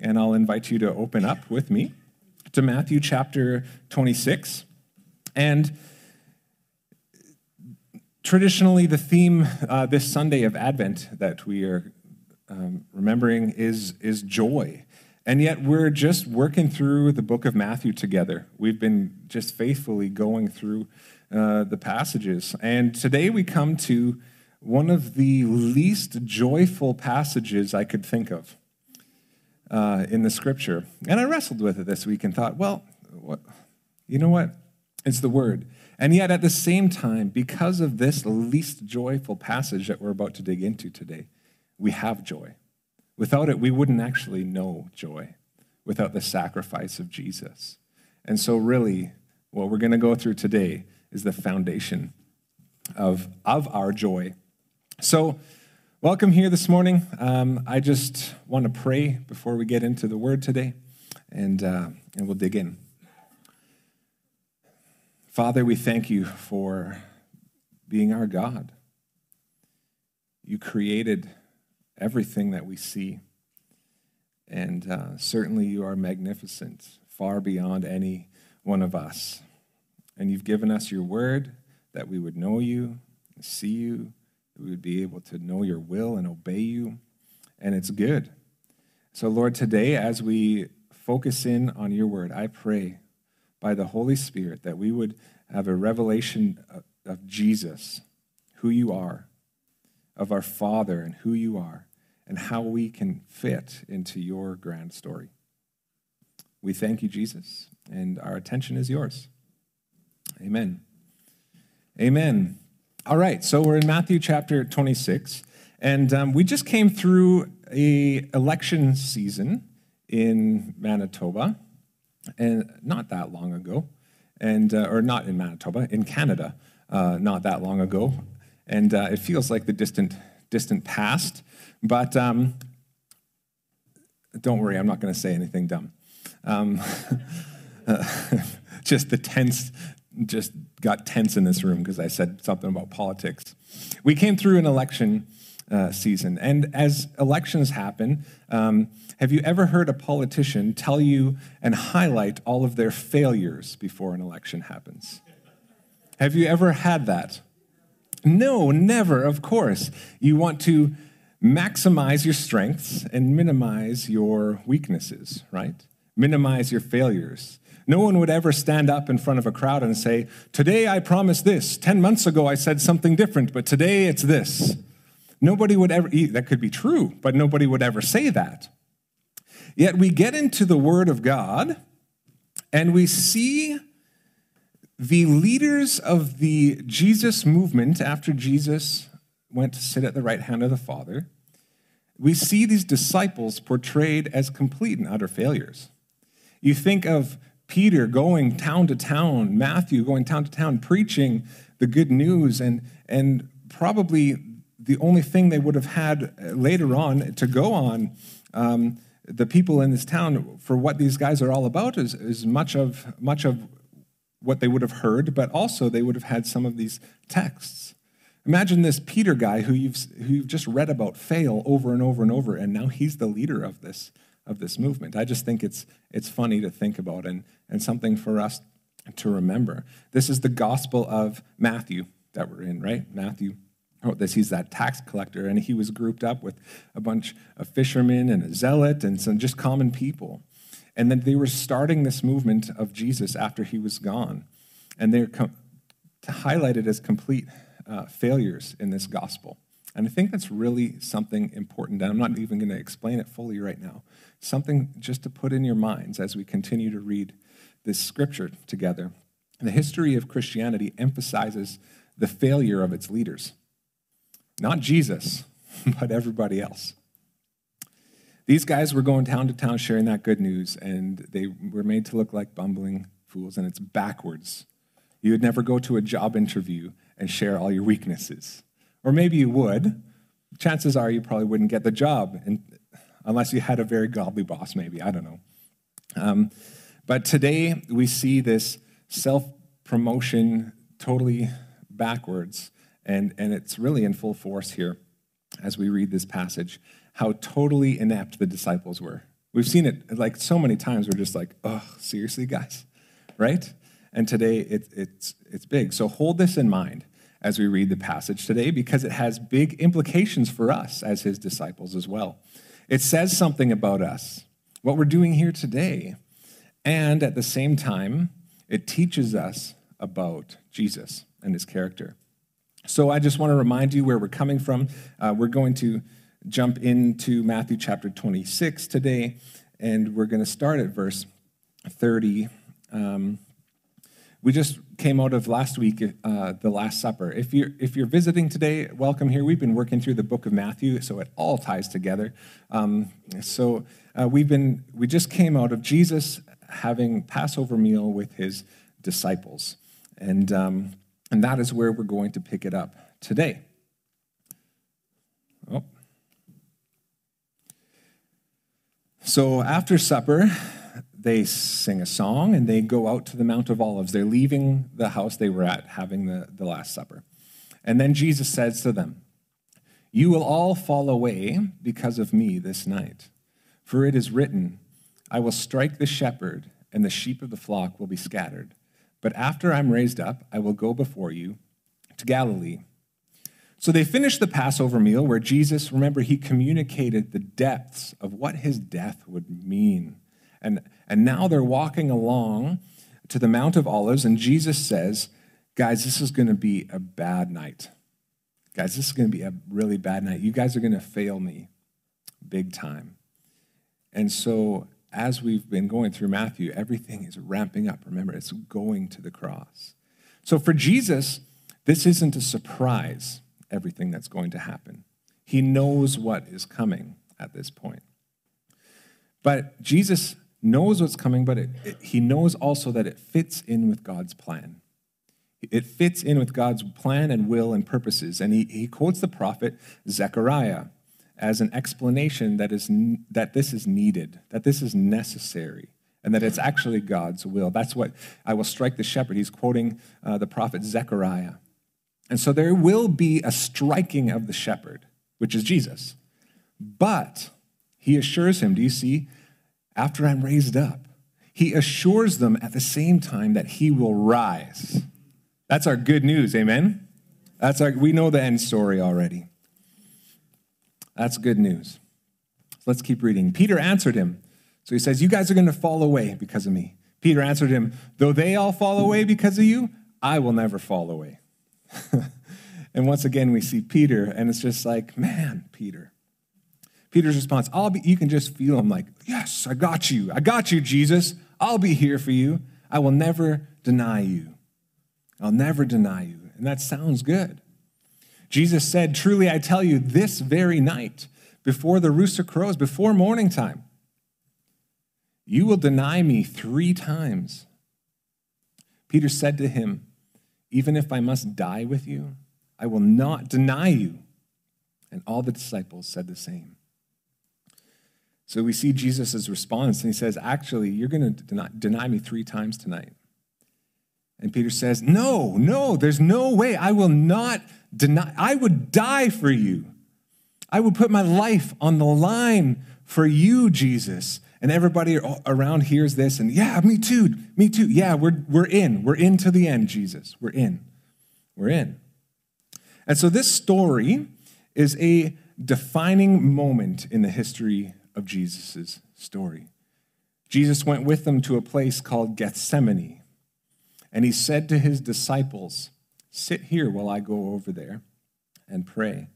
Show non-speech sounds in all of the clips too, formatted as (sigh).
and I'll invite you to open up with me to Matthew chapter 26. And traditionally, the theme uh, this Sunday of Advent that we are um, remembering is, is joy. And yet, we're just working through the book of Matthew together. We've been just faithfully going through uh, the passages. And today we come to one of the least joyful passages I could think of uh, in the scripture. And I wrestled with it this week and thought, well, what, you know what? It's the word. And yet, at the same time, because of this least joyful passage that we're about to dig into today, we have joy. Without it, we wouldn't actually know joy without the sacrifice of Jesus. And so, really, what we're going to go through today is the foundation of, of our joy. So, welcome here this morning. Um, I just want to pray before we get into the word today, and, uh, and we'll dig in. Father, we thank you for being our God. You created everything that we see, and uh, certainly you are magnificent, far beyond any one of us. And you've given us your word that we would know you, see you, we would be able to know your will and obey you. And it's good. So, Lord, today, as we focus in on your word, I pray by the Holy Spirit that we would have a revelation of, of Jesus, who you are, of our Father and who you are, and how we can fit into your grand story. We thank you, Jesus, and our attention is yours. Amen. Amen. All right, so we're in Matthew chapter 26, and um, we just came through a election season in Manitoba and not that long ago, and uh, or not in Manitoba, in Canada, uh, not that long ago, and uh, it feels like the distant distant past. But um, don't worry, I'm not going to say anything dumb. Um, (laughs) just the tense, just got tense in this room because I said something about politics. We came through an election uh, season. And as elections happen, um, have you ever heard a politician tell you and highlight all of their failures before an election happens? Have you ever had that? No, never, of course. You want to maximize your strengths and minimize your weaknesses, right? Minimize your failures. No one would ever stand up in front of a crowd and say, Today I promised this. Ten months ago I said something different, but today it's this. Nobody would ever, that could be true, but nobody would ever say that. Yet we get into the Word of God and we see the leaders of the Jesus movement after Jesus went to sit at the right hand of the Father. We see these disciples portrayed as complete and utter failures. You think of Peter going town to town, Matthew going town to town, preaching the good news, and, and probably the only thing they would have had later on to go on, um, the people in this town, for what these guys are all about, is, is much of much of what they would have heard, but also they would have had some of these texts. Imagine this Peter guy who you've who you've just read about fail over and over and over, and now he's the leader of this of this movement. I just think it's it's funny to think about and and something for us to remember. This is the Gospel of Matthew that we're in, right? Matthew wrote this. He's that tax collector, and he was grouped up with a bunch of fishermen and a zealot and some just common people. And then they were starting this movement of Jesus after he was gone. And they're com- highlighted as complete uh, failures in this gospel. And I think that's really something important. And I'm not even going to explain it fully right now. Something just to put in your minds as we continue to read this scripture together. The history of Christianity emphasizes the failure of its leaders. Not Jesus, (laughs) but everybody else. These guys were going town to town sharing that good news, and they were made to look like bumbling fools, and it's backwards. You would never go to a job interview and share all your weaknesses. Or maybe you would. Chances are you probably wouldn't get the job unless you had a very godly boss, maybe. I don't know. Um, but today we see this self promotion totally backwards and, and it's really in full force here as we read this passage how totally inept the disciples were We've seen it like so many times. We're just like, oh, seriously, guys, right? And today it, it's, it's big. So hold this in mind as we read the passage today because it has big implications for us as his disciples as well. It says something about us, what we're doing here today, and at the same time, it teaches us about Jesus and his character. So I just want to remind you where we're coming from. Uh, we're going to jump into Matthew chapter 26 today, and we're going to start at verse 30. Um, we just came out of last week, uh, the Last Supper. If you're, if you're visiting today, welcome here. We've been working through the book of Matthew, so it all ties together. Um, so uh, we've been, we just came out of Jesus having Passover meal with his disciples. And, um, and that is where we're going to pick it up today. Oh. So after supper, they sing a song and they go out to the Mount of Olives. They're leaving the house they were at, having the, the Last Supper. And then Jesus says to them, You will all fall away because of me this night. For it is written, I will strike the shepherd, and the sheep of the flock will be scattered. But after I'm raised up, I will go before you to Galilee. So they finished the Passover meal where Jesus, remember, he communicated the depths of what his death would mean. And, and now they're walking along to the Mount of Olives, and Jesus says, Guys, this is going to be a bad night. Guys, this is going to be a really bad night. You guys are going to fail me big time. And so, as we've been going through Matthew, everything is ramping up. Remember, it's going to the cross. So, for Jesus, this isn't a surprise, everything that's going to happen. He knows what is coming at this point. But Jesus knows what's coming, but it, it, he knows also that it fits in with God's plan. It fits in with God's plan and will and purposes. And he, he quotes the prophet Zechariah as an explanation that, is, that this is needed, that this is necessary, and that it's actually God's will. That's what I will strike the shepherd. He's quoting uh, the prophet Zechariah. And so there will be a striking of the shepherd, which is Jesus. But he assures him, do you see? After I'm raised up. He assures them at the same time that he will rise. That's our good news, amen? That's our, we know the end story already. That's good news. Let's keep reading. Peter answered him. So he says, You guys are going to fall away because of me. Peter answered him, Though they all fall away because of you, I will never fall away. (laughs) and once again, we see Peter, and it's just like, Man, Peter, Peter's response, I'll be, you can just feel him like, yes, I got you. I got you, Jesus. I'll be here for you. I will never deny you. I'll never deny you. And that sounds good. Jesus said, Truly, I tell you, this very night, before the rooster crows, before morning time, you will deny me three times. Peter said to him, Even if I must die with you, I will not deny you. And all the disciples said the same. So we see Jesus' response, and he says, Actually, you're going to deny, deny me three times tonight. And Peter says, No, no, there's no way. I will not deny. I would die for you. I would put my life on the line for you, Jesus. And everybody around hears this, and yeah, me too, me too. Yeah, we're, we're in. We're in to the end, Jesus. We're in. We're in. And so this story is a defining moment in the history of Jesus' story. Jesus went with them to a place called Gethsemane, and he said to his disciples, Sit here while I go over there and pray.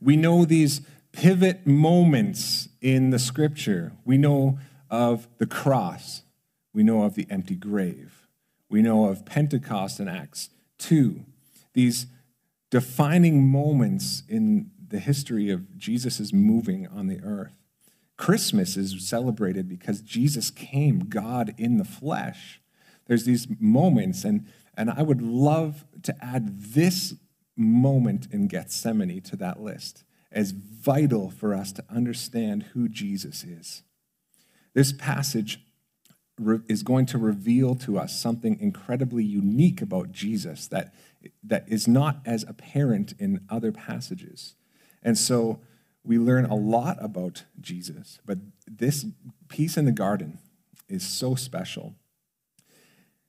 We know these pivot moments in the scripture. We know of the cross, we know of the empty grave, we know of Pentecost in Acts 2. These defining moments in the history of Jesus' moving on the earth. Christmas is celebrated because Jesus came, God in the flesh. There's these moments, and, and I would love to add this moment in Gethsemane to that list as vital for us to understand who Jesus is. This passage is going to reveal to us something incredibly unique about Jesus that, that is not as apparent in other passages. And so we learn a lot about Jesus, but this piece in the garden is so special.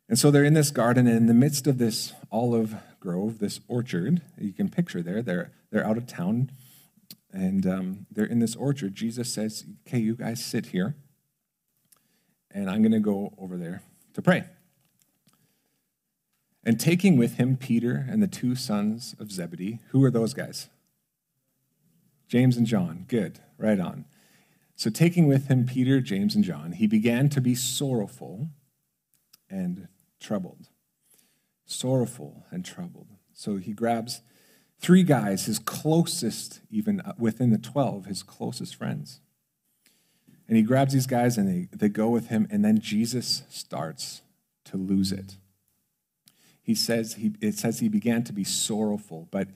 And so they're in this garden, and in the midst of this olive grove, this orchard, you can picture there, they're, they're out of town, and um, they're in this orchard. Jesus says, Okay, you guys sit here, and I'm going to go over there to pray. And taking with him Peter and the two sons of Zebedee, who are those guys? James and John. Good, right on. So, taking with him Peter, James, and John, he began to be sorrowful and troubled. Sorrowful and troubled. So, he grabs three guys, his closest, even uh, within the 12, his closest friends. And he grabs these guys and they, they go with him, and then Jesus starts to lose it. He says he, it says he began to be sorrowful, but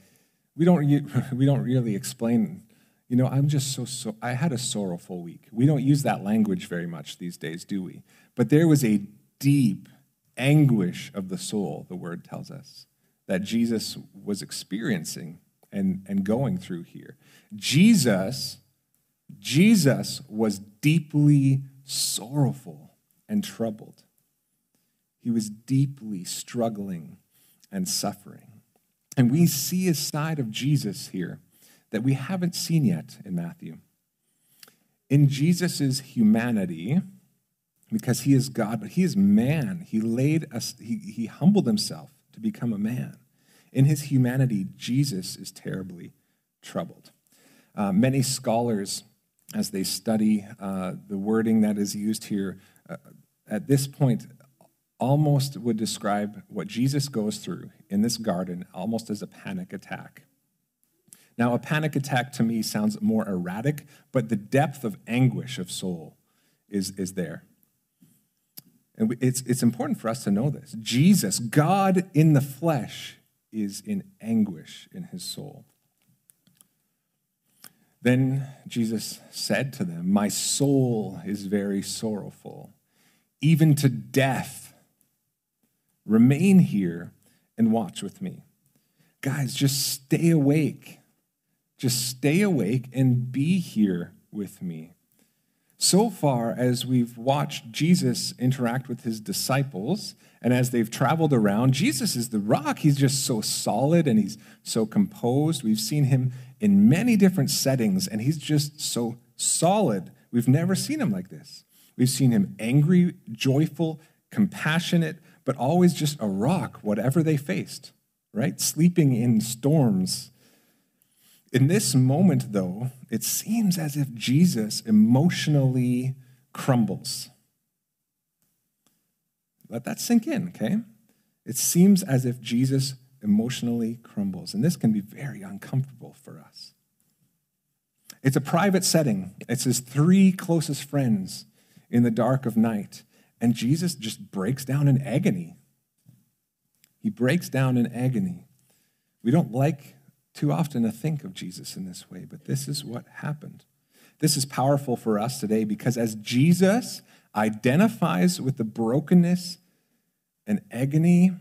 we don't, (laughs) we don't really explain, you know, I'm just so, so, I had a sorrowful week. We don't use that language very much these days, do we? But there was a deep anguish of the soul, the word tells us, that Jesus was experiencing and, and going through here. Jesus, Jesus was deeply sorrowful and troubled. He was deeply struggling and suffering. And we see a side of Jesus here that we haven't seen yet in Matthew. In Jesus' humanity, because he is God, but he is man, he laid us, he, he humbled himself to become a man. In his humanity, Jesus is terribly troubled. Uh, many scholars, as they study uh, the wording that is used here, uh, at this point, almost would describe what Jesus goes through in this garden almost as a panic attack. Now, a panic attack to me sounds more erratic, but the depth of anguish of soul is, is there. And it's, it's important for us to know this. Jesus, God in the flesh, is in anguish in his soul. Then Jesus said to them, My soul is very sorrowful, even to death. Remain here and watch with me. Guys, just stay awake. Just stay awake and be here with me. So far, as we've watched Jesus interact with his disciples, and as they've traveled around, Jesus is the rock. He's just so solid and he's so composed. We've seen him in many different settings, and he's just so solid. We've never seen him like this. We've seen him angry, joyful, compassionate, but always just a rock, whatever they faced, right? Sleeping in storms. In this moment, though, it seems as if Jesus emotionally crumbles. Let that sink in, okay? It seems as if Jesus emotionally crumbles, and this can be very uncomfortable for us. It's a private setting, it's his three closest friends in the dark of night. And Jesus just breaks down in agony. He breaks down in agony. We don't like too often to think of Jesus in this way, but this is what happened. This is powerful for us today because as Jesus identifies with the brokenness and agony,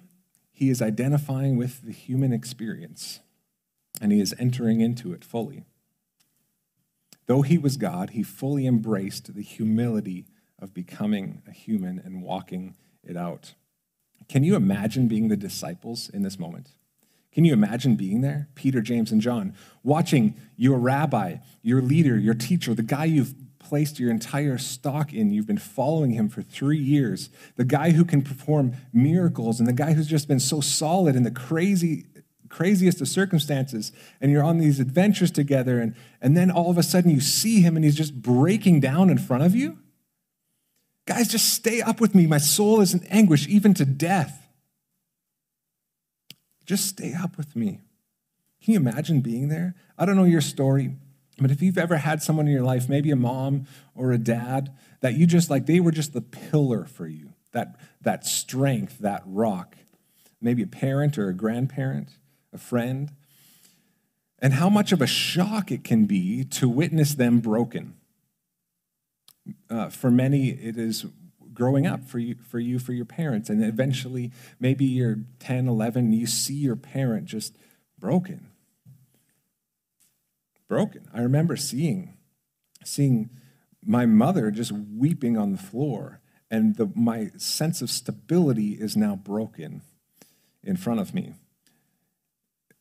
he is identifying with the human experience and he is entering into it fully. Though he was God, he fully embraced the humility of becoming a human and walking it out. Can you imagine being the disciples in this moment? Can you imagine being there? Peter, James, and John, watching your rabbi, your leader, your teacher, the guy you've placed your entire stock in, you've been following him for three years, the guy who can perform miracles, and the guy who's just been so solid in the crazy, craziest of circumstances, and you're on these adventures together, and, and then all of a sudden you see him and he's just breaking down in front of you? Guys, just stay up with me. My soul is in anguish, even to death. Just stay up with me. Can you imagine being there? I don't know your story, but if you've ever had someone in your life, maybe a mom or a dad, that you just like, they were just the pillar for you, that, that strength, that rock. Maybe a parent or a grandparent, a friend. And how much of a shock it can be to witness them broken uh, for many, it is growing up for you, for you, for your parents. And eventually, maybe you're 10, 11, you see your parent just broken. broken. I remember seeing, seeing my mother just weeping on the floor, and the, my sense of stability is now broken in front of me.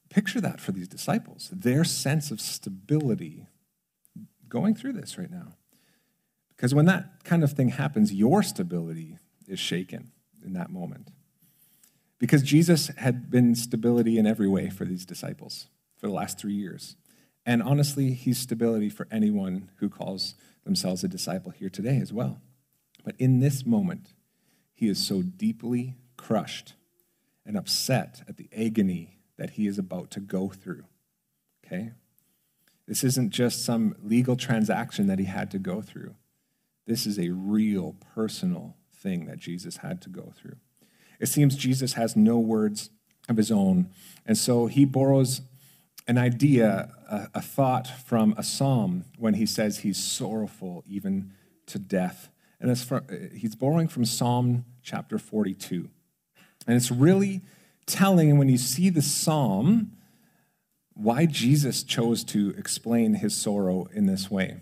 Picture that for these disciples, their sense of stability going through this right now. Because when that kind of thing happens, your stability is shaken in that moment. Because Jesus had been stability in every way for these disciples for the last three years. And honestly, he's stability for anyone who calls themselves a disciple here today as well. But in this moment, he is so deeply crushed and upset at the agony that he is about to go through. Okay? This isn't just some legal transaction that he had to go through. This is a real personal thing that Jesus had to go through. It seems Jesus has no words of his own, and so he borrows an idea, a, a thought from a psalm when he says he's sorrowful even to death. And it's from, he's borrowing from Psalm chapter 42. And it's really telling when you see the psalm why Jesus chose to explain his sorrow in this way.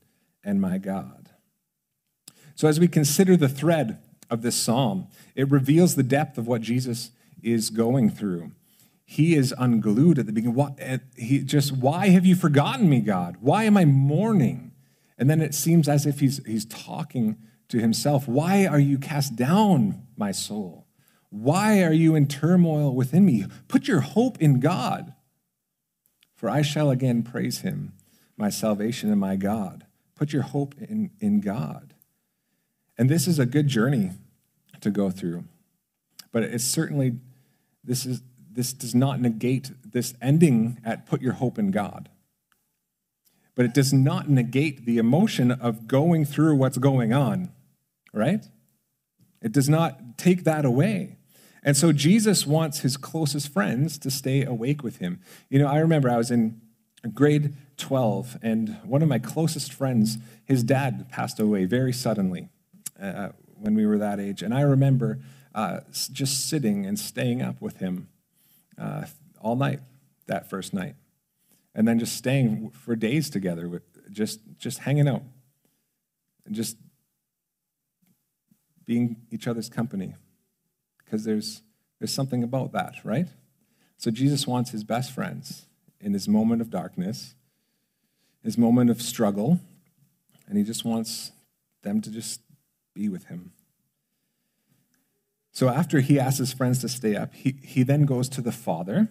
and my God. So, as we consider the thread of this psalm, it reveals the depth of what Jesus is going through he is unglued at the beginning. Why, eh, he just, why have you forgotten me, God? Why am I mourning? And then it seems as if he's, he's talking to himself. Why are you cast down, my soul? Why are you in turmoil within me? Put your hope in God, for I shall again praise him, my salvation and my God. Put your hope in, in God. And this is a good journey to go through. But it's certainly, this is this does not negate this ending at put your hope in God. But it does not negate the emotion of going through what's going on, right? It does not take that away. And so Jesus wants his closest friends to stay awake with him. You know, I remember I was in grade 12, and one of my closest friends, his dad passed away very suddenly uh, when we were that age. And I remember uh, just sitting and staying up with him uh, all night that first night. And then just staying for days together, with just, just hanging out and just being each other's company. Because there's, there's something about that, right? So Jesus wants his best friends in his moment of darkness, his moment of struggle, and he just wants them to just be with him. So after he asks his friends to stay up, he, he then goes to the Father,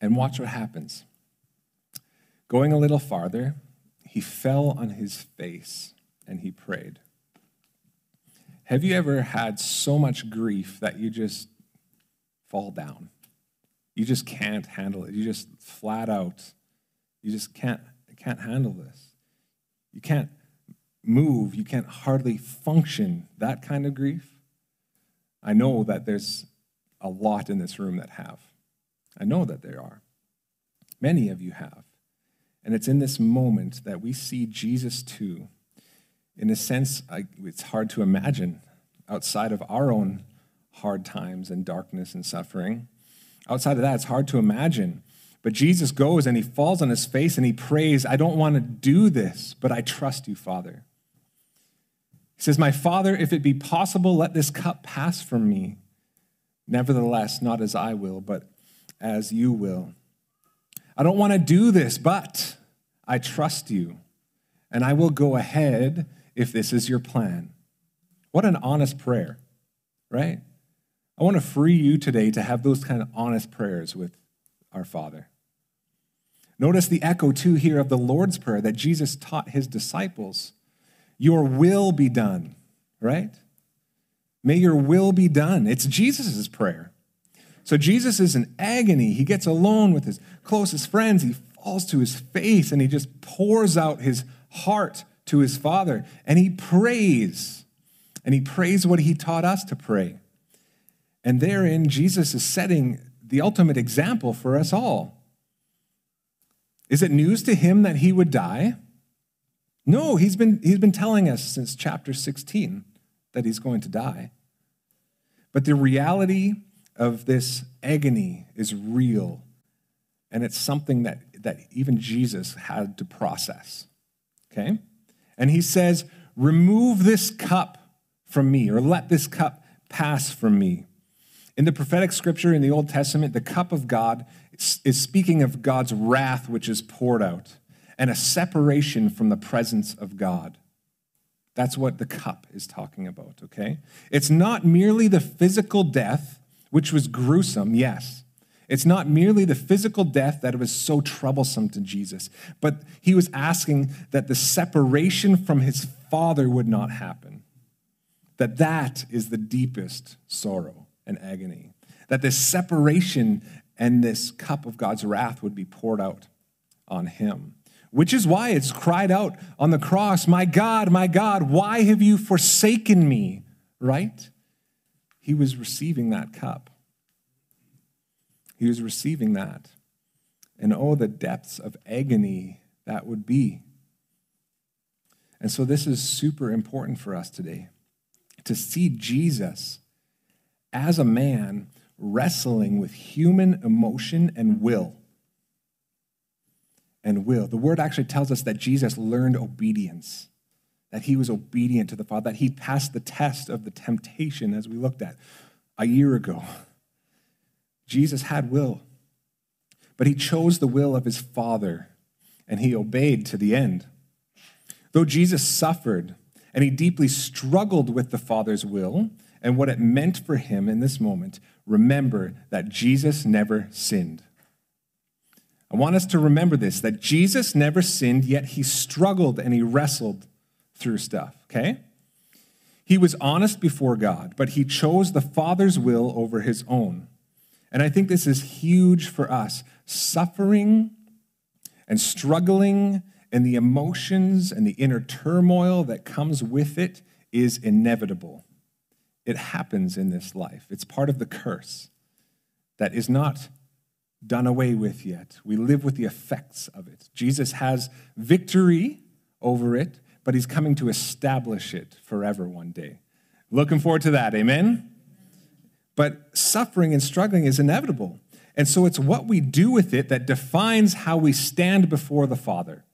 and watch what happens. Going a little farther, he fell on his face and he prayed. Have you ever had so much grief that you just fall down? You just can't handle it. You just flat out, you just can't, can't handle this. You can't move. You can't hardly function. That kind of grief. I know that there's a lot in this room that have. I know that there are. Many of you have. And it's in this moment that we see Jesus too. In a sense, I, it's hard to imagine outside of our own hard times and darkness and suffering. Outside of that, it's hard to imagine. But Jesus goes and he falls on his face and he prays, I don't want to do this, but I trust you, Father. He says, My Father, if it be possible, let this cup pass from me. Nevertheless, not as I will, but as you will. I don't want to do this, but I trust you, and I will go ahead if this is your plan. What an honest prayer, right? I want to free you today to have those kind of honest prayers with our Father. Notice the echo, too, here of the Lord's Prayer that Jesus taught his disciples your will be done, right? May your will be done. It's Jesus' prayer. So Jesus is in agony. He gets alone with his closest friends. He falls to his face and he just pours out his heart to his Father and he prays. And he prays what he taught us to pray. And therein, Jesus is setting the ultimate example for us all. Is it news to him that he would die? No, he's been, he's been telling us since chapter 16 that he's going to die. But the reality of this agony is real, and it's something that, that even Jesus had to process. Okay? And he says, Remove this cup from me, or let this cup pass from me. In the prophetic scripture in the Old Testament, the cup of God is speaking of God's wrath, which is poured out, and a separation from the presence of God. That's what the cup is talking about, okay? It's not merely the physical death, which was gruesome, yes. It's not merely the physical death that was so troublesome to Jesus, but he was asking that the separation from his Father would not happen. That that is the deepest sorrow and agony. That this separation and this cup of God's wrath would be poured out on him which is why it's cried out on the cross, My God, my God, why have you forsaken me? Right? He was receiving that cup. He was receiving that. And oh, the depths of agony that would be. And so, this is super important for us today to see Jesus as a man wrestling with human emotion and will and will. The word actually tells us that Jesus learned obedience, that he was obedient to the Father, that he passed the test of the temptation as we looked at a year ago. Jesus had will, but he chose the will of his Father and he obeyed to the end. Though Jesus suffered and he deeply struggled with the Father's will and what it meant for him in this moment, remember that Jesus never sinned. I want us to remember this that Jesus never sinned, yet he struggled and he wrestled through stuff, okay? He was honest before God, but he chose the Father's will over his own. And I think this is huge for us. Suffering and struggling and the emotions and the inner turmoil that comes with it is inevitable. It happens in this life, it's part of the curse that is not done away with yet. We live with the effects of it. Jesus has victory over it, but he's coming to establish it forever one day. Looking forward to that, amen? But suffering and struggling is inevitable. And so it's what we do with it that defines how we stand before the Father.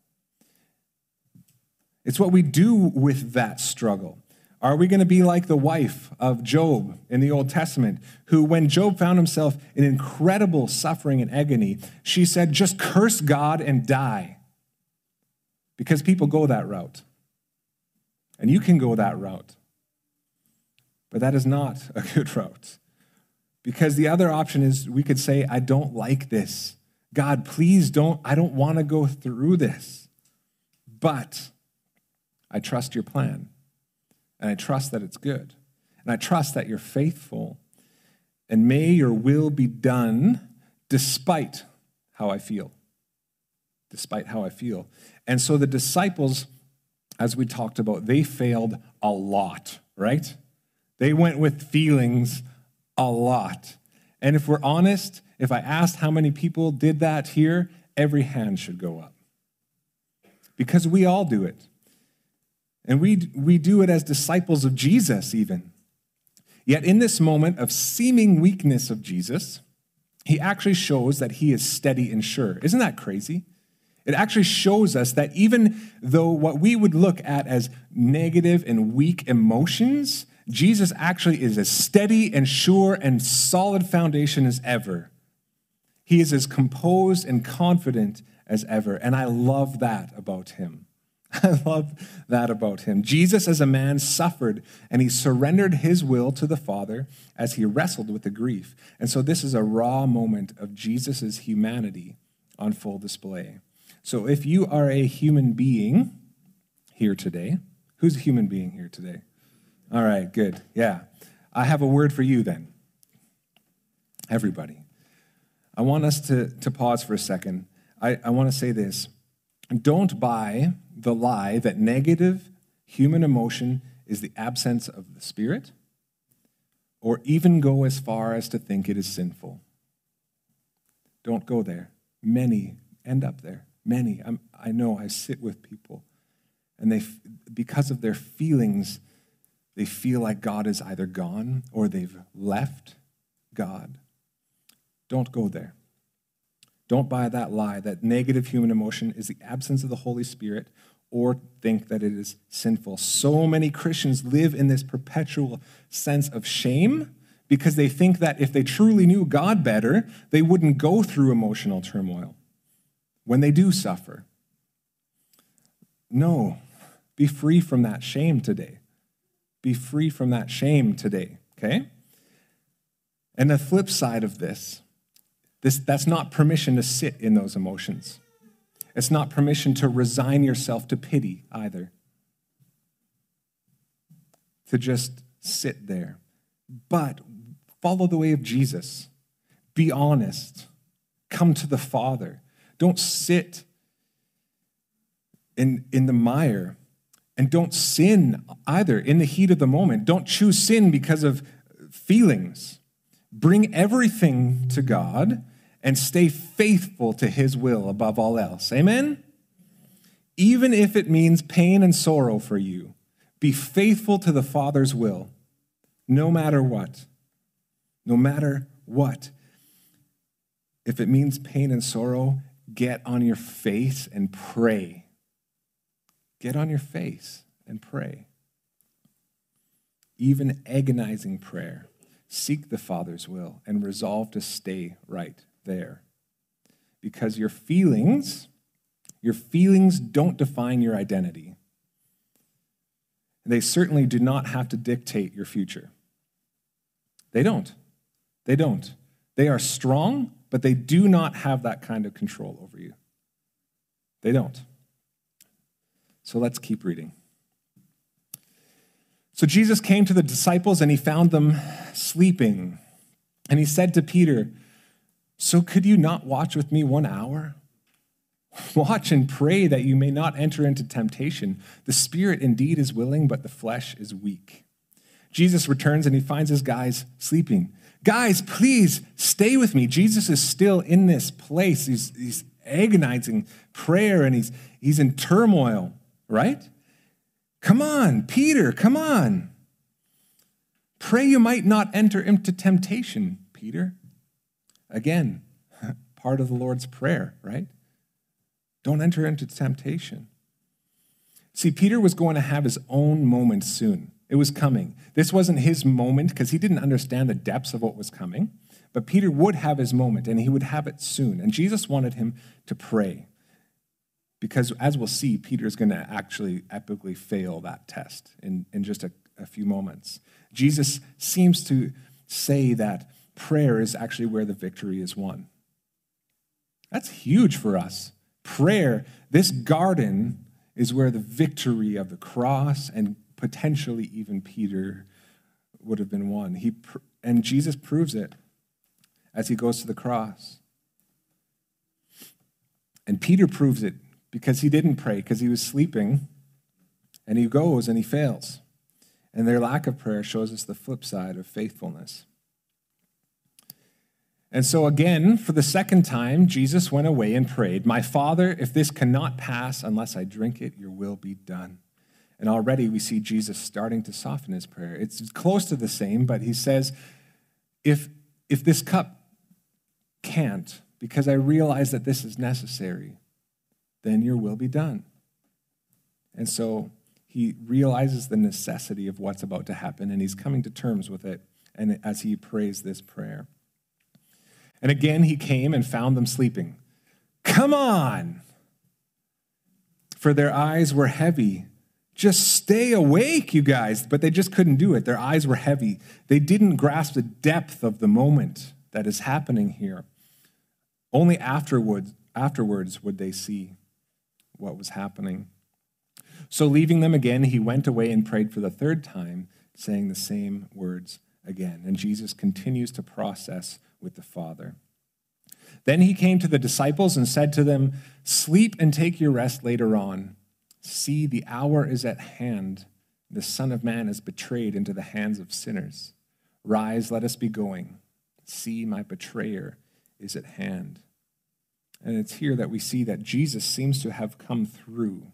It's what we do with that struggle. Are we going to be like the wife of Job in the Old Testament, who, when Job found himself in incredible suffering and agony, she said, just curse God and die? Because people go that route. And you can go that route. But that is not a good route. Because the other option is we could say, I don't like this. God, please don't, I don't want to go through this. But I trust your plan. And I trust that it's good. And I trust that you're faithful. And may your will be done despite how I feel. Despite how I feel. And so the disciples, as we talked about, they failed a lot, right? They went with feelings a lot. And if we're honest, if I asked how many people did that here, every hand should go up. Because we all do it. And we, we do it as disciples of Jesus, even. Yet, in this moment of seeming weakness of Jesus, he actually shows that he is steady and sure. Isn't that crazy? It actually shows us that even though what we would look at as negative and weak emotions, Jesus actually is as steady and sure and solid foundation as ever. He is as composed and confident as ever. And I love that about him. (laughs) I love that about him. Jesus, as a man, suffered and he surrendered his will to the Father as he wrestled with the grief. And so, this is a raw moment of Jesus' humanity on full display. So, if you are a human being here today, who's a human being here today? All right, good. Yeah. I have a word for you then. Everybody. I want us to, to pause for a second I, I want to say this don't buy the lie that negative human emotion is the absence of the Spirit, or even go as far as to think it is sinful. Don't go there. Many end up there. Many. I'm, I know I sit with people, and they, because of their feelings, they feel like God is either gone or they've left God. Don't go there. Don't buy that lie that negative human emotion is the absence of the Holy Spirit or think that it is sinful. So many Christians live in this perpetual sense of shame because they think that if they truly knew God better, they wouldn't go through emotional turmoil when they do suffer. No, be free from that shame today. Be free from that shame today, okay? And the flip side of this, this that's not permission to sit in those emotions. It's not permission to resign yourself to pity either. To just sit there. But follow the way of Jesus. Be honest. Come to the Father. Don't sit in, in the mire. And don't sin either in the heat of the moment. Don't choose sin because of feelings. Bring everything to God and stay faithful to his will above all else. Amen? Even if it means pain and sorrow for you, be faithful to the Father's will, no matter what. No matter what. If it means pain and sorrow, get on your face and pray. Get on your face and pray. Even agonizing prayer. Seek the Father's will and resolve to stay right there. Because your feelings, your feelings don't define your identity. They certainly do not have to dictate your future. They don't. They don't. They are strong, but they do not have that kind of control over you. They don't. So let's keep reading. So Jesus came to the disciples and he found them sleeping. And he said to Peter, so could you not watch with me one hour? (laughs) Watch and pray that you may not enter into temptation. The spirit indeed is willing, but the flesh is weak. Jesus returns and he finds his guys sleeping. Guys, please stay with me. Jesus is still in this place. He's, he's agonizing prayer and he's, he's in turmoil, right? Come on, Peter, come on. Pray you might not enter into temptation, Peter. Again, (laughs) part of the Lord's Prayer, right? Don't enter into temptation. See, Peter was going to have his own moment soon. It was coming. This wasn't his moment because he didn't understand the depths of what was coming. But Peter would have his moment and he would have it soon. And Jesus wanted him to pray. Because as we'll see, Peter is going to actually epically fail that test in, in just a, a few moments. Jesus seems to say that prayer is actually where the victory is won. That's huge for us. Prayer, this garden is where the victory of the cross and potentially even Peter would have been won. He, and Jesus proves it as he goes to the cross. And Peter proves it because he didn't pray, because he was sleeping, and he goes and he fails. And their lack of prayer shows us the flip side of faithfulness. And so, again, for the second time, Jesus went away and prayed, My Father, if this cannot pass unless I drink it, your will be done. And already we see Jesus starting to soften his prayer. It's close to the same, but he says, If, if this cup can't, because I realize that this is necessary, then your will be done. And so he realizes the necessity of what's about to happen, and he's coming to terms with it and as he prays this prayer. And again he came and found them sleeping. Come on! For their eyes were heavy. Just stay awake, you guys. But they just couldn't do it. Their eyes were heavy. They didn't grasp the depth of the moment that is happening here. Only afterwards, afterwards would they see what was happening. So, leaving them again, he went away and prayed for the third time, saying the same words again. And Jesus continues to process with the Father. Then he came to the disciples and said to them, Sleep and take your rest later on. See, the hour is at hand. The Son of Man is betrayed into the hands of sinners. Rise, let us be going. See, my betrayer is at hand. And it's here that we see that Jesus seems to have come through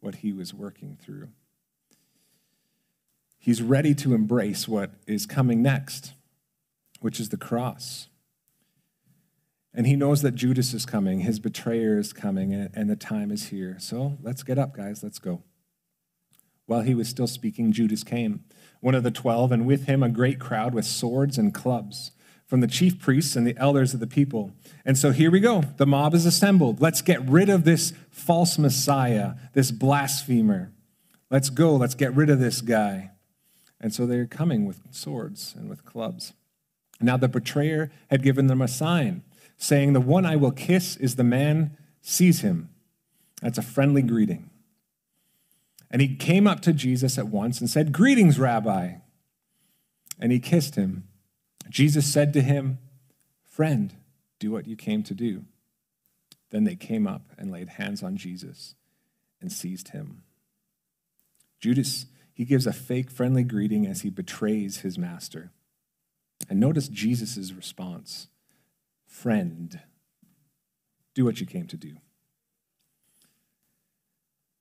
what he was working through. He's ready to embrace what is coming next, which is the cross. And he knows that Judas is coming, his betrayer is coming, and, the time is here. So let's get up, guys, let's go. While he was still speaking, Judas came, one of the twelve, and with him a great crowd with swords and clubs from the chief priests and the elders of the people. And so here we go. The mob is assembled. Let's get rid of this false Messiah, this blasphemer. Let's go. Let's get rid of this guy. And so they're coming with swords and with clubs. Now the betrayer had given them a sign saying, The one I will kiss is the man, seize him. That's a friendly greeting. And he came up to Jesus at once and said, Greetings, Rabbi. And he kissed him. Jesus said to him, Friend, do what you came to do. Then they came up and laid hands on Jesus and seized him. Judas, he gives a fake friendly greeting as he betrays his master. And notice Jesus' response friend, do what you came to do.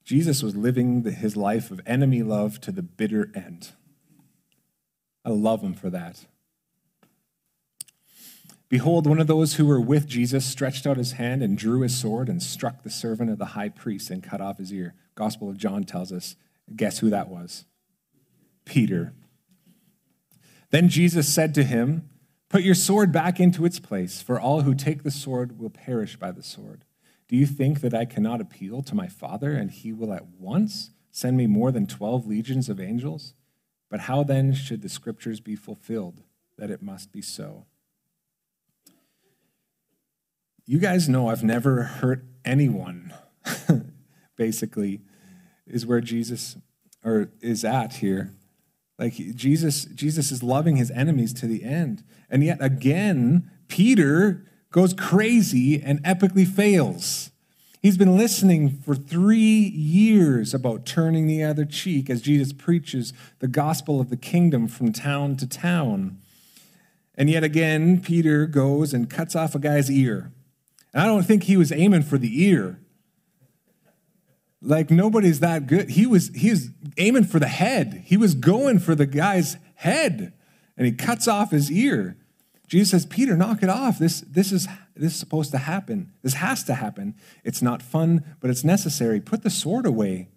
Jesus was living his life of enemy love to the bitter end. I love him for that. Behold, one of those who were with Jesus stretched out his hand and drew his sword and struck the servant of the high priest and cut off his ear. Gospel of John tells us, guess who that was? Peter. Then Jesus said to him, Put your sword back into its place, for all who take the sword will perish by the sword. Do you think that I cannot appeal to my Father, and he will at once send me more than 12 legions of angels? But how then should the scriptures be fulfilled that it must be so? You guys know I've never hurt anyone, (laughs) basically, is where Jesus or is at here. Like Jesus, Jesus is loving his enemies to the end. And yet again, Peter goes crazy and epically fails. He's been listening for three years about turning the other cheek as Jesus preaches the gospel of the kingdom from town to town. And yet again, Peter goes and cuts off a guy's ear. I don't think he was aiming for the ear. Like nobody's that good. He was he was aiming for the head. He was going for the guy's head, and he cuts off his ear. Jesus says, "Peter, knock it off. This this is this is supposed to happen. This has to happen. It's not fun, but it's necessary. Put the sword away."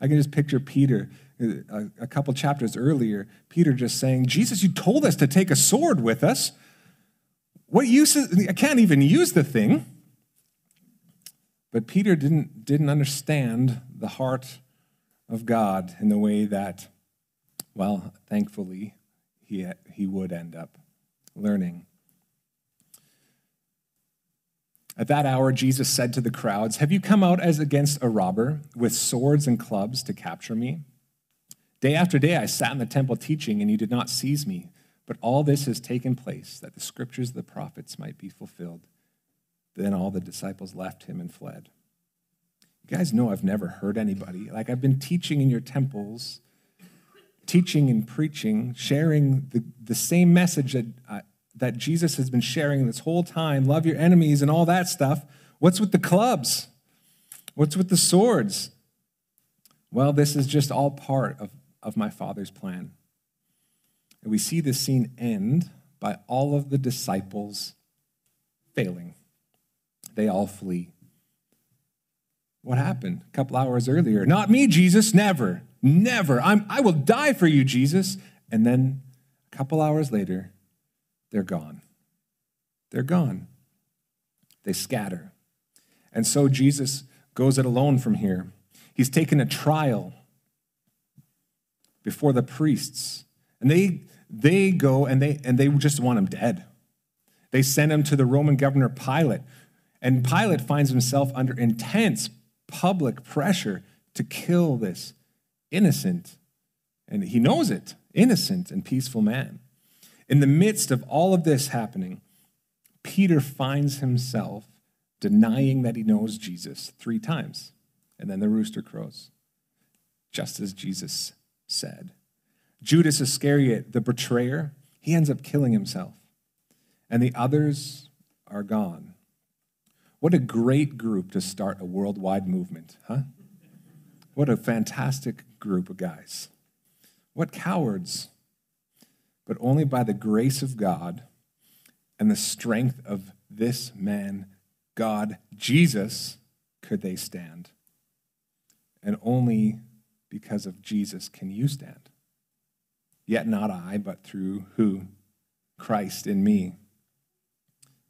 I can just picture Peter a, a couple chapters earlier. Peter just saying, "Jesus, you told us to take a sword with us. What use? Is, I can't even use the thing." But Peter didn't, didn't understand the heart of God in the way that, well, thankfully, he, he would end up learning. At that hour, Jesus said to the crowds, Have you come out as against a robber with swords and clubs to capture me? Day after day I sat in the temple teaching, and you did not seize me. But all this has taken place that the scriptures of the prophets might be fulfilled. Then all the disciples left him and fled. You guys know I've never heard anybody. Like I've been teaching in your temples, teaching and preaching, sharing the, the same message that, uh, that Jesus has been sharing this whole time love your enemies and all that stuff. What's with the clubs? What's with the swords? Well, this is just all part of, of my Father's plan. And we see this scene end by all of the disciples failing they all flee. What happened a couple hours earlier? Not me, Jesus, never, never. I'm, I will die for you, Jesus. And then a couple hours later, they're gone. They're gone. They scatter. And so Jesus goes it alone from here. He's taken a trial before the priests. And they, they go and they, and they just want him dead. They send him to the Roman governor Pilate, and Pilate finds himself under intense public pressure to kill this innocent, and he knows it, innocent and peaceful man. In the midst of all of this happening, Peter finds himself denying that he knows Jesus three times. And then the rooster crows, just as Jesus said. Judas Iscariot, the betrayer, he ends up killing himself. And the others are gone. What a great group to start a worldwide movement, huh? What a fantastic group of guys. What cowards. But only by the grace of God and the strength of this man, God, Jesus, could they stand. And only because of Jesus can you stand. Yet not I, but through who? Christ in me.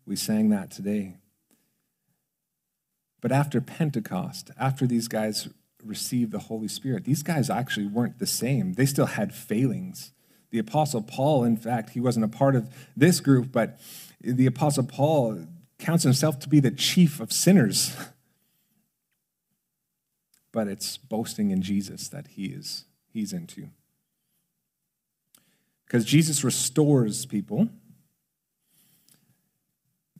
We sang that today. But after Pentecost, after these guys received the Holy Spirit, these guys actually weren't the same. They still had failings. The Apostle Paul, in fact, he wasn't a part of this group, but the Apostle Paul counts himself to be the chief of sinners. (laughs) But it's boasting in Jesus that he is he's into. Because Jesus restores people,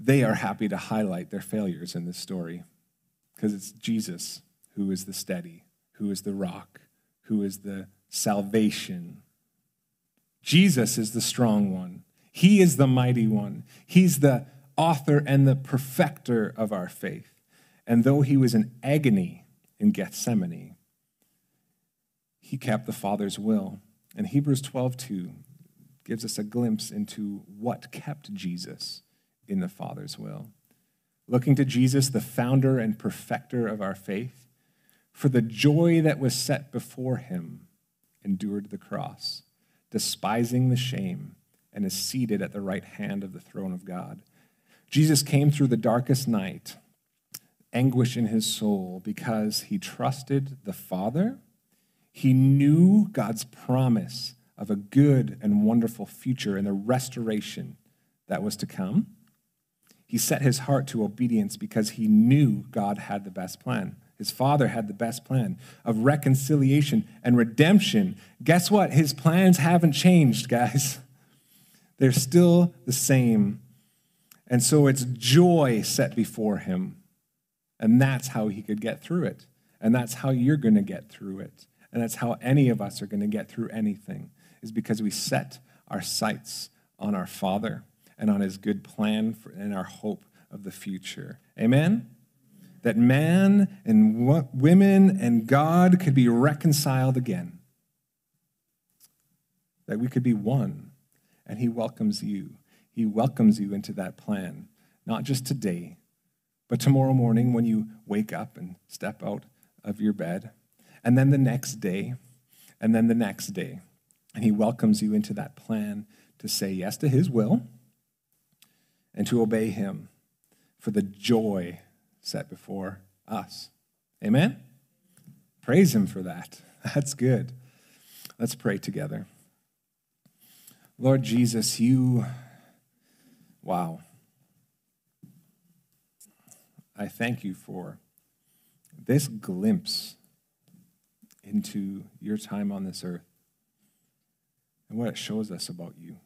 they are happy to highlight their failures in this story. Because it's Jesus who is the steady, who is the rock, who is the salvation. Jesus is the strong one. He is the mighty one. He's the author and the perfecter of our faith. And though he was in agony in Gethsemane, he kept the Father's will. And Hebrews 12:2 gives us a glimpse into what kept Jesus in the Father's will. Looking to Jesus, the founder and perfecter of our faith, for the joy that was set before him, endured the cross, despising the shame, and is seated at the right hand of the throne of God. Jesus came through the darkest night, anguish in his soul, because he trusted the Father. He knew God's promise of a good and wonderful future and the restoration that was to come. He set his heart to obedience because he knew God had the best plan. His father had the best plan of reconciliation and redemption. Guess what? His plans haven't changed, guys. (laughs) They're still the same. And so it's joy set before him. And that's how he could get through it. And that's how you're going to get through it. And that's how any of us are going to get through anything is because we set our sights on our Father and on his good plan for, and our hope of the future. Amen? That man and w- women and God could be reconciled again. That we could be one. And he welcomes you. He welcomes you into that plan, not just today, but tomorrow morning when you wake up and step out of your bed, and then the next day, and then the next day. And he welcomes you into that plan to say yes to his will and to obey him for the joy set before us. Amen? Praise him for that. (laughs) That's good. Let's pray together. Lord Jesus, you, wow. I thank you for this glimpse into your time on this earth and what it shows us about you.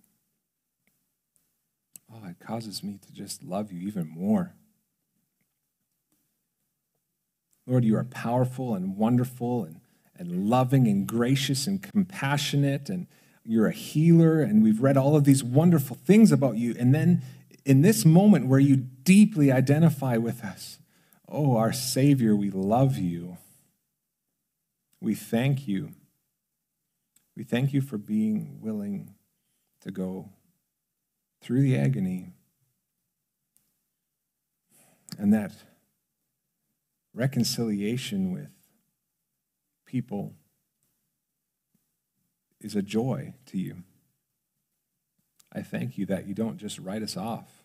Oh, it causes me to just love you even more. Lord, you are powerful and wonderful and, and loving and gracious and compassionate, and you're a healer, and we've read all of these wonderful things about you. And then in this moment where you deeply identify with us, oh, our Savior, we love you. We thank you. We thank you for being willing to go through the agony and that reconciliation with people is a joy to you. I thank you that you don't just write us off,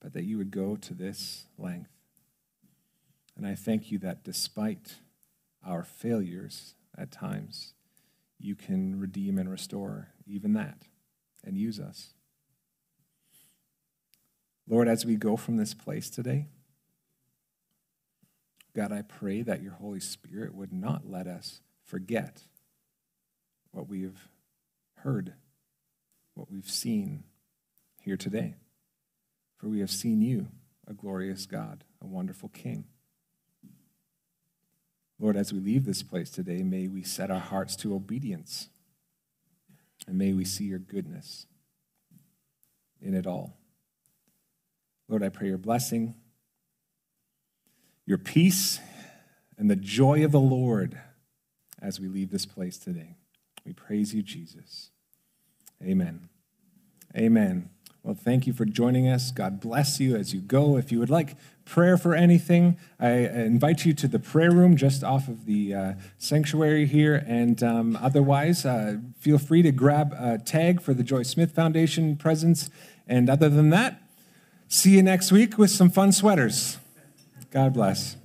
but that you would go to this length. And I thank you that despite our failures at times, you can redeem and restore even that and use us. Lord, as we go from this place today, God, I pray that your Holy Spirit would not let us forget what we've heard, what we've seen here today. for we have seen you, a glorious God, a wonderful King. Lord, as we leave this place today, may we set our hearts to obedience, and may we see your goodness in it all. Lord, I pray your blessing, your peace, and the joy of the Lord as we leave this place today. We praise you, Jesus. Amen. Amen. Well, thank you for joining us. God bless you as you go. If you would like prayer for anything, I invite you to the prayer room just off of the uh, sanctuary here. And um, otherwise, uh, feel free to grab a tag for the Joy Smith Foundation presents. And other than that, see you next week with some fun sweaters. God bless.